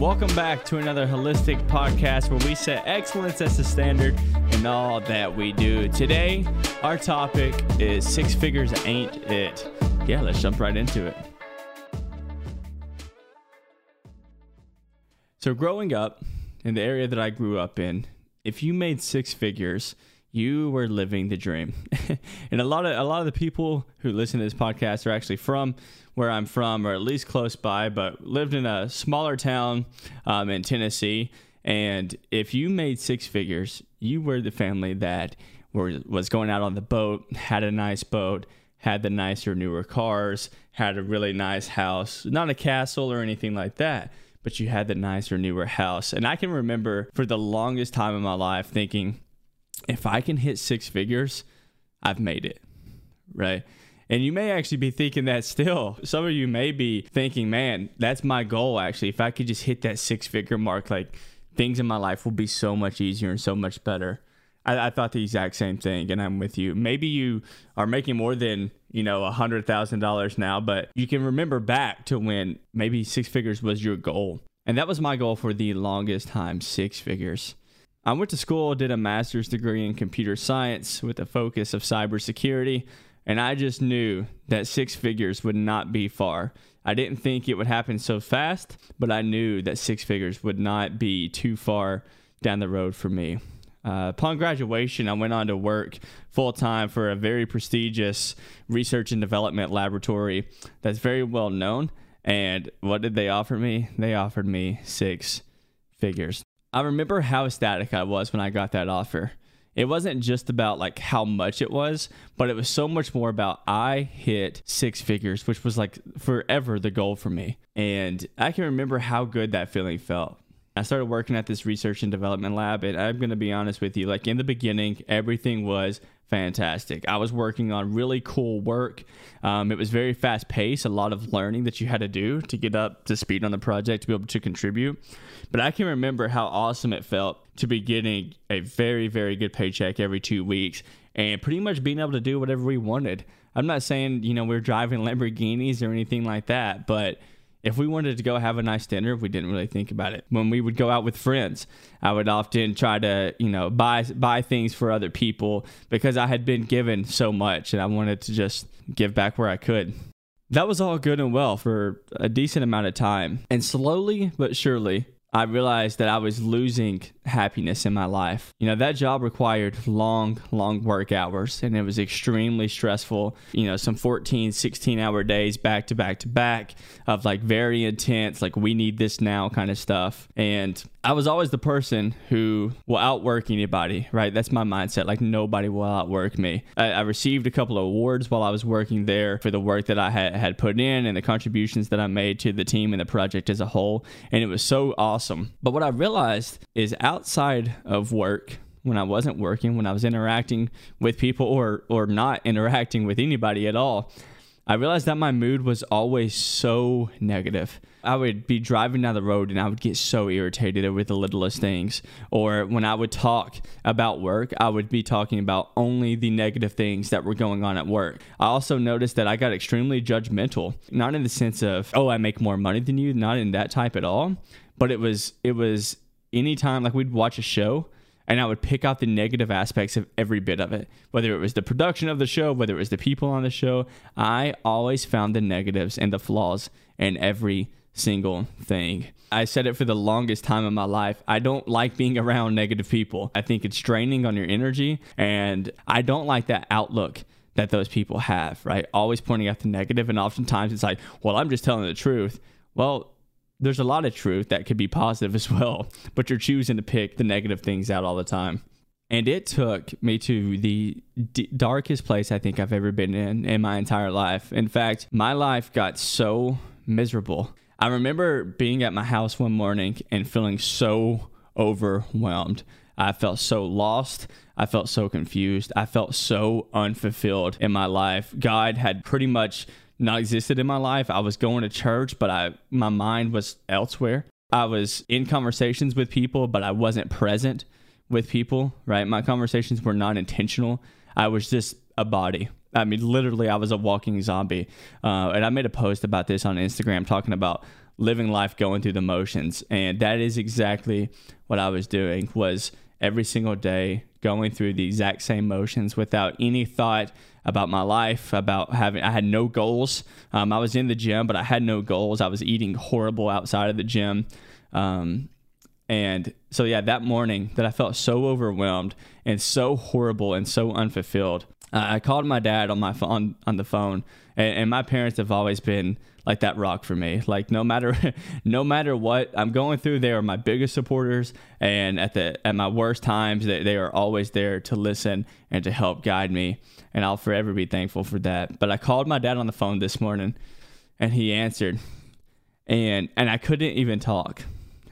Welcome back to another Hullistic podcast where we set excellence as the standard in all that we do. Today, our topic is six figures ain't it. Yeah, let's jump right into it. So, growing up in the area that I grew up in, if you made six figures, you were living the dream. and a lot of a lot of the people who listen to this podcast are actually from where I'm from, or at least close by, but lived in a smaller town um, in Tennessee. And if you made six figures, you were the family that were, was going out on the boat, had a nice boat, had the nicer, newer cars, had a really nice house, not a castle or anything like that, but you had the nicer, newer house. And I can remember for the longest time in my life thinking, if I can hit six figures, I've made it, right? And you may actually be thinking that still. Some of you may be thinking, man, that's my goal actually. If I could just hit that six figure mark, like things in my life will be so much easier and so much better. I, I thought the exact same thing, and I'm with you. Maybe you are making more than you know a hundred thousand dollars now, but you can remember back to when maybe six figures was your goal, and that was my goal for the longest time, six figures. I went to school, did a master's degree in computer science with a focus of cybersecurity. And I just knew that six figures would not be far. I didn't think it would happen so fast, but I knew that six figures would not be too far down the road for me. Uh, upon graduation, I went on to work full time for a very prestigious research and development laboratory that's very well known. And what did they offer me? They offered me six figures. I remember how ecstatic I was when I got that offer it wasn't just about like how much it was, but it was so much more about I hit six figures, which was like forever the goal for me. And I can remember how good that feeling felt. I started working at this research and development lab, and I'm going to be honest with you, like in the beginning, everything was fantastic. I was working on really cool work. Um, it was very fast paced, a lot of learning that you had to do to get up to speed on the project to be able to contribute. But I can remember how awesome it felt to be getting a very, very good paycheck every two weeks and pretty much being able to do whatever we wanted. I'm not saying, you know, we're driving Lamborghinis or anything like that, but if we wanted to go have a nice dinner, we didn't really think about it. When we would go out with friends, I would often try to, you know, buy buy things for other people because I had been given so much and I wanted to just give back where I could. That was all good and well for a decent amount of time. And slowly but surely, I realized that I was losing happiness in my life. You know, that job required long, long work hours and it was extremely stressful. You know, some 14, 16 hour days back to back to back of like very intense, like we need this now kind of stuff. And I was always the person who will outwork anybody, right? That's my mindset. Like nobody will outwork me. I, I received a couple of awards while I was working there for the work that I had, had put in and the contributions that I made to the team and the project as a whole. And it was so awesome. But what I realized is outside of work, when I wasn't working, when I was interacting with people or or not interacting with anybody at all, I realized that my mood was always so negative. I would be driving down the road and I would get so irritated over the littlest things. Or when I would talk about work, I would be talking about only the negative things that were going on at work. I also noticed that I got extremely judgmental, not in the sense of, oh, I make more money than you, not in that type at all, but it was, it was anytime like we'd watch a show and I would pick out the negative aspects of every bit of it. Whether it was the production of the show, whether it was the people on the show, I always found the negatives and the flaws in every single thing. I said it for the longest time in my life. I don't like being around negative people. I think it's draining on your energy, and I don't like that outlook that those people have, right? Always pointing out the negative, and oftentimes it's like, well, I'm just telling the truth. Well, there's a lot of truth that could be positive as well, but you're choosing to pick the negative things out all the time. And it took me to the d- darkest place I think I've ever been in in my entire life. In fact, my life got so miserable. I remember being at my house one morning and feeling so overwhelmed. I felt so lost. I felt so confused. I felt so unfulfilled in my life. God had pretty much not existed in my life. I was going to church, but I my mind was elsewhere. I was in conversations with people, but I wasn't present with people, right? My conversations were not intentional. I was just a body. I mean, literally, I was a walking zombie. Uh, and I made a post about this on Instagram talking about living life going through the motions. And that is exactly what I was doing was every single day going through the exact same motions without any thought about my life, about having, I had no goals. Um, I was in the gym, but I had no goals. I was eating horrible outside of the gym. Um, and so, yeah, that morning that I felt so overwhelmed and so horrible and so unfulfilled, I called my dad on my phone on the phone, and, and, my parents have always been like that rock for me. Like no matter no matter what I'm going through, they are my biggest supporters, and at the at my worst times, they, they are always there to listen and to help guide me, and I'll forever be thankful for that. But I called my dad on the phone this morning, and he answered, and and I couldn't even talk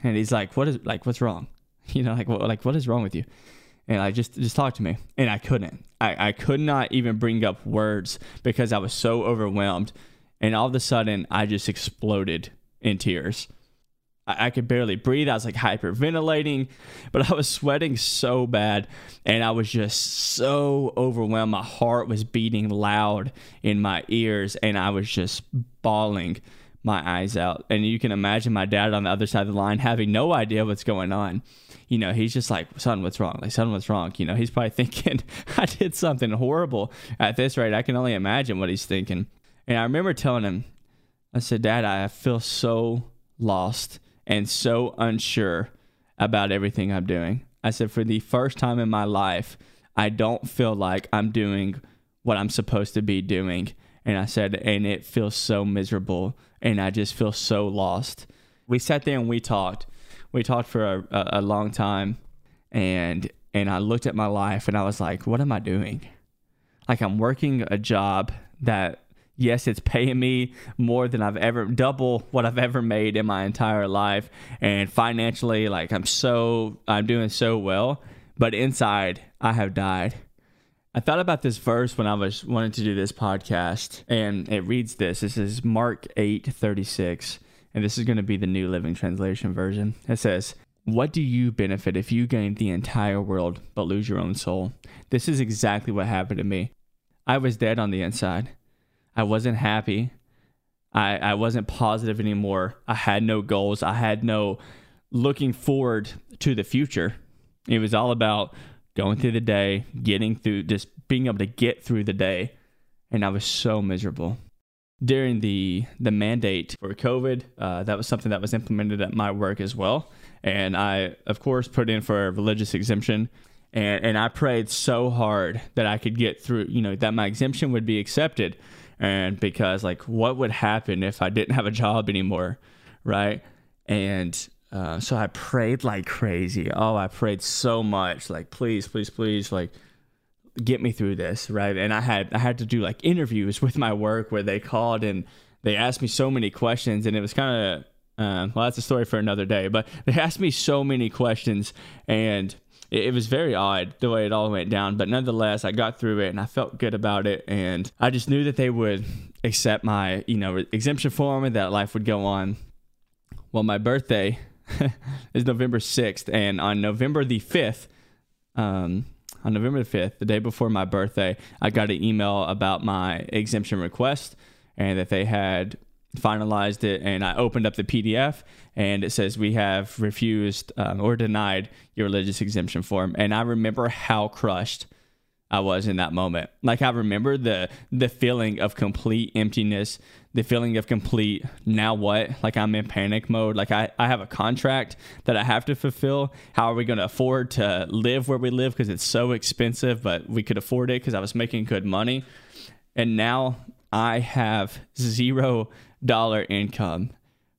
and he's like, "What is like? What's wrong? You know, like what like what is wrong with you?" And I just just talk to me, and I couldn't. I I could not even bring up words because I was so overwhelmed, and all of a sudden I just exploded in tears. I, I could barely breathe. I was like hyperventilating, but I was sweating so bad, and I was just so overwhelmed. My heart was beating loud in my ears, and I was just bawling my eyes out. And you can imagine my dad on the other side of the line having no idea what's going on. You know, he's just like, son, what's wrong? Like, son, what's wrong? You know, he's probably thinking, I did something horrible at this rate. I can only imagine what he's thinking. And I remember telling him, I said, Dad, I feel so lost and so unsure about everything I'm doing. I said, for the first time in my life, I don't feel like I'm doing what I'm supposed to be doing. And I said, and it feels so miserable and I just feel so lost. We sat there and we talked. We talked for a, a, long time, and and I looked at my life and I was like, what am I doing? Like I'm working a job that yes, it's paying me more than I've ever double what I've ever made in my entire life and financially like I'm so I'm doing so well, but inside I have died. I thought about this verse when I was wanting to do this podcast, and it reads this. This is Mark eight thirty six, and this is going to be the New Living Translation version. It says, What do you benefit if you gain the entire world but lose your own soul? This is exactly what happened to me. I was dead on the inside. I wasn't happy. I, I wasn't positive anymore. I had no goals. I had no looking forward to the future. It was all about going through the day, getting through, just being able to get through the day. And I was so miserable. During the the mandate for COVID, uh, that was something that was implemented at my work as well. And I, of course, put in for a religious exemption. And, and I prayed so hard that I could get through, you know, that my exemption would be accepted. And because, like, what would happen if I didn't have a job anymore? Right. And uh, so I prayed like crazy. Oh, I prayed so much. Like, please, please, please, like, get me through this, right? And I had I had to do like interviews with my work where they called and they asked me so many questions, and it was kind of um, well, that's a story for another day. But they asked me so many questions, and it, it was very odd the way it all went down. But nonetheless, I got through it, and I felt good about it, and I just knew that they would accept my you know exemption form and that life would go on. Well, my birthday is November 6th. And on November the 5th, um, on November the 5th, the day before my birthday, I got an email about my exemption request and that they had finalized it. And I opened up the PDF and it says, We have refused um, or denied your religious exemption form. And I remember how crushed I was in that moment. Like I remember the the feeling of complete emptiness, the feeling of complete now what? Like I'm in panic mode. Like I, I have a contract that I have to fulfill. How are we going to afford to live where we live because it's so expensive, but we could afford it because I was making good money. And now I have zero dollar income.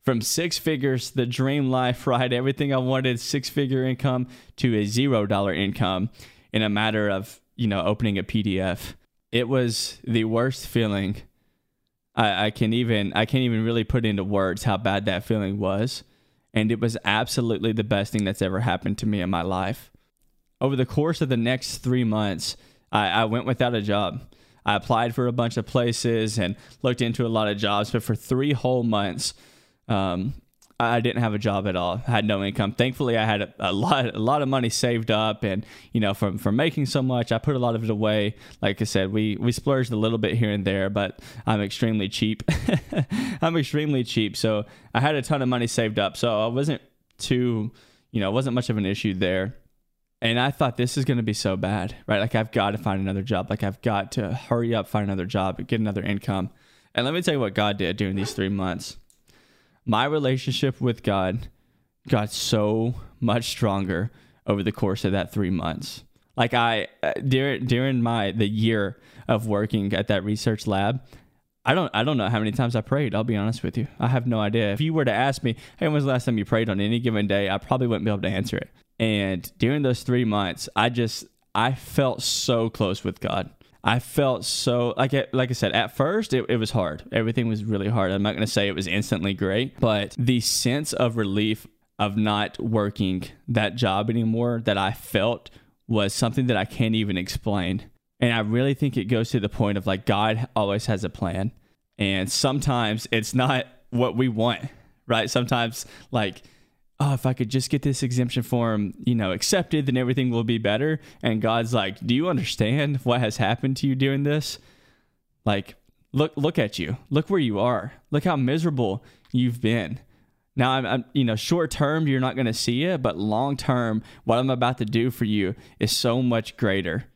From six figures, the dream life, right? Everything I wanted, six figure income to a zero dollar income in a matter of you know, opening a PDF. It was the worst feeling. I, I can even I can't even really put into words how bad that feeling was. And it was absolutely the best thing that's ever happened to me in my life. Over the course of the next three months, I, I went without a job. I applied for a bunch of places and looked into a lot of jobs, but for three whole months, um, I didn't have a job at all. I had no income. Thankfully, I had a, a, lot, a lot of money saved up, and you know, from from making so much, I put a lot of it away. Like I said, we we splurged a little bit here and there, but I'm extremely cheap. I'm extremely cheap, so I had a ton of money saved up, so I wasn't too, you know, wasn't much of an issue there. And I thought this is going to be so bad, right? Like I've got to find another job. Like I've got to hurry up, find another job, get another income. And let me tell you what God did during these three months my relationship with God got so much stronger over the course of that three months. Like I uh, during during my the year of working at that research lab, I don't I don't know how many times I prayed. I'll be honest with you. I have no idea. If you were to ask me, hey, when was the last time you prayed on any given day? I probably wouldn't be able to answer it. And during those three months, I just I felt so close with God. I felt so like it, like I said at first it, it was hard. Everything was really hard. I'm not going to say it was instantly great, but the sense of relief of not working that job anymore that I felt was something that I can't even explain. And I really think it goes to the point of like God always has a plan. And sometimes it's not what we want, right? Sometimes like oh, if I could just get this exemption form, you know, accepted, then everything will be better. And God's like, do you understand what has happened to you doing this? Like, look, look at you. Look where you are. Look how miserable you've been. Now, I'm, I'm you know, short term, you're not going to see it, but long term, what I'm about to do for you is so much greater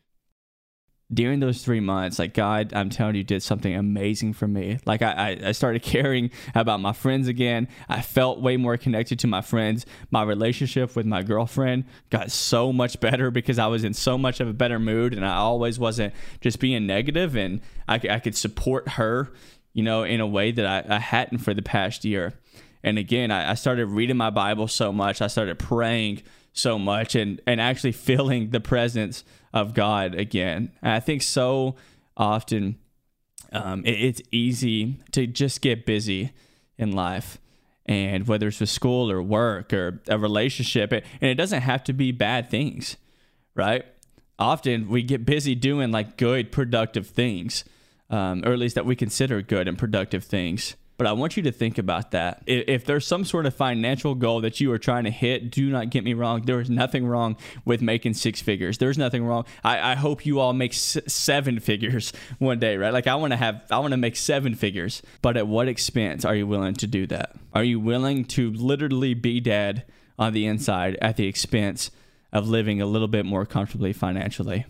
during those three months, like God, I'm telling you, did something amazing for me. Like I, I started caring about my friends again. I felt way more connected to my friends. My relationship with my girlfriend got so much better because I was in so much of a better mood and I always wasn't just being negative and I, I could support her, you know, in a way that I, I hadn't for the past year. And again, I, I started reading my Bible so much. I started praying so much and, and actually feeling the presence of God again. And I think so often um, it, it's easy to just get busy in life. And whether it's with school or work or a relationship, and it doesn't have to be bad things, right? Often we get busy doing like good, productive things, um, or at least that we consider good and productive things. But I want you to think about that. If there's some sort of financial goal that you are trying to hit, do not get me wrong. There is nothing wrong with making six figures. There's nothing wrong. I, I hope you all make seven figures one day, right? Like I want to have, I want to make seven figures. But at what expense are you willing to do that? Are you willing to literally be dead on the inside at the expense of living a little bit more comfortably financially?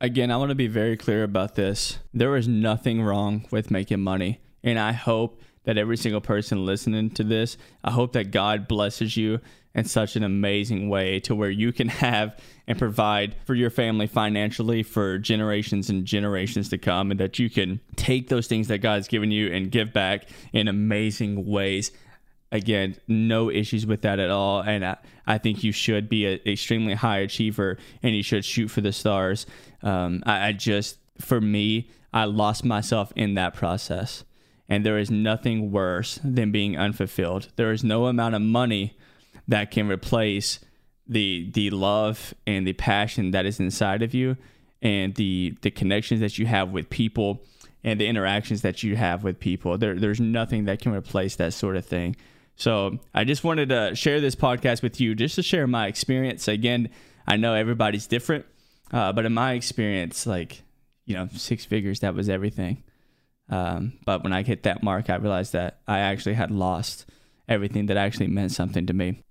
Again, I want to be very clear about this. There is nothing wrong with making money. And I hope that every single person listening to this, I hope that God blesses you in such an amazing way to where you can have and provide for your family financially for generations and generations to come, and that you can take those things that God's given you and give back in amazing ways. Again, no issues with that at all. And I, I think you should be an extremely high achiever and you should shoot for the stars. Um, I, I just, for me, I lost myself in that process and there is nothing worse than being unfulfilled. There is no amount of money that can replace the the love and the passion that is inside of you and the the connections that you have with people and the interactions that you have with people. There there's nothing that can replace that sort of thing. So, I just wanted to share this podcast with you just to share my experience. Again, I know everybody's different, uh, but in my experience, like, you know, six figures, that was everything. Um, but when I hit that mark, I realized that I actually had lost everything that actually meant something to me.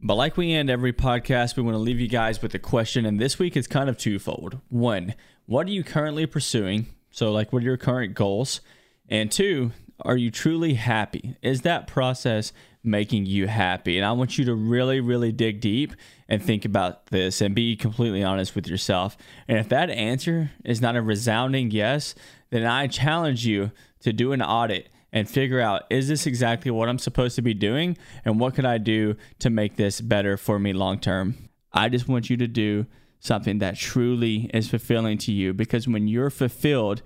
But like we end every podcast, we want to leave you guys with a question. And this week is kind of twofold. One, what are you currently pursuing? So, like, what are your current goals? And two, are you truly happy? Is that process making you happy? And I want you to really, really dig deep and think about this and be completely honest with yourself. And if that answer is not a resounding yes, then I challenge you to do an audit and figure out is this exactly what I'm supposed to be doing and what could I do to make this better for me long term. I just want you to do something that truly is fulfilling to you because when you're fulfilled,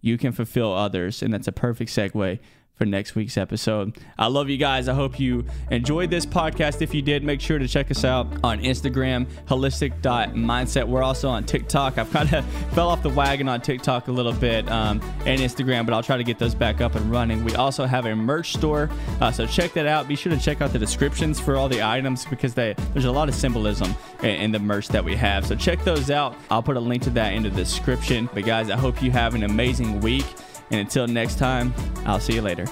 you can fulfill others and that's a perfect segue for next week's episode. I love you guys. I hope you enjoyed this podcast. If you did, make sure to check us out on Instagram, Hullistic.mindset. We're also on TikTok. I've kind of fell off the wagon on TikTok a little bit um, and Instagram, but I'll try to get those back up and running. We also have a merch store, uh, so check that out. Be sure to check out the descriptions for all the items because they, there's a lot of symbolism in, in the merch that we have. So check those out. I'll put a link to that in the description. But guys, I hope you have an amazing week. And until next time, I'll see you later.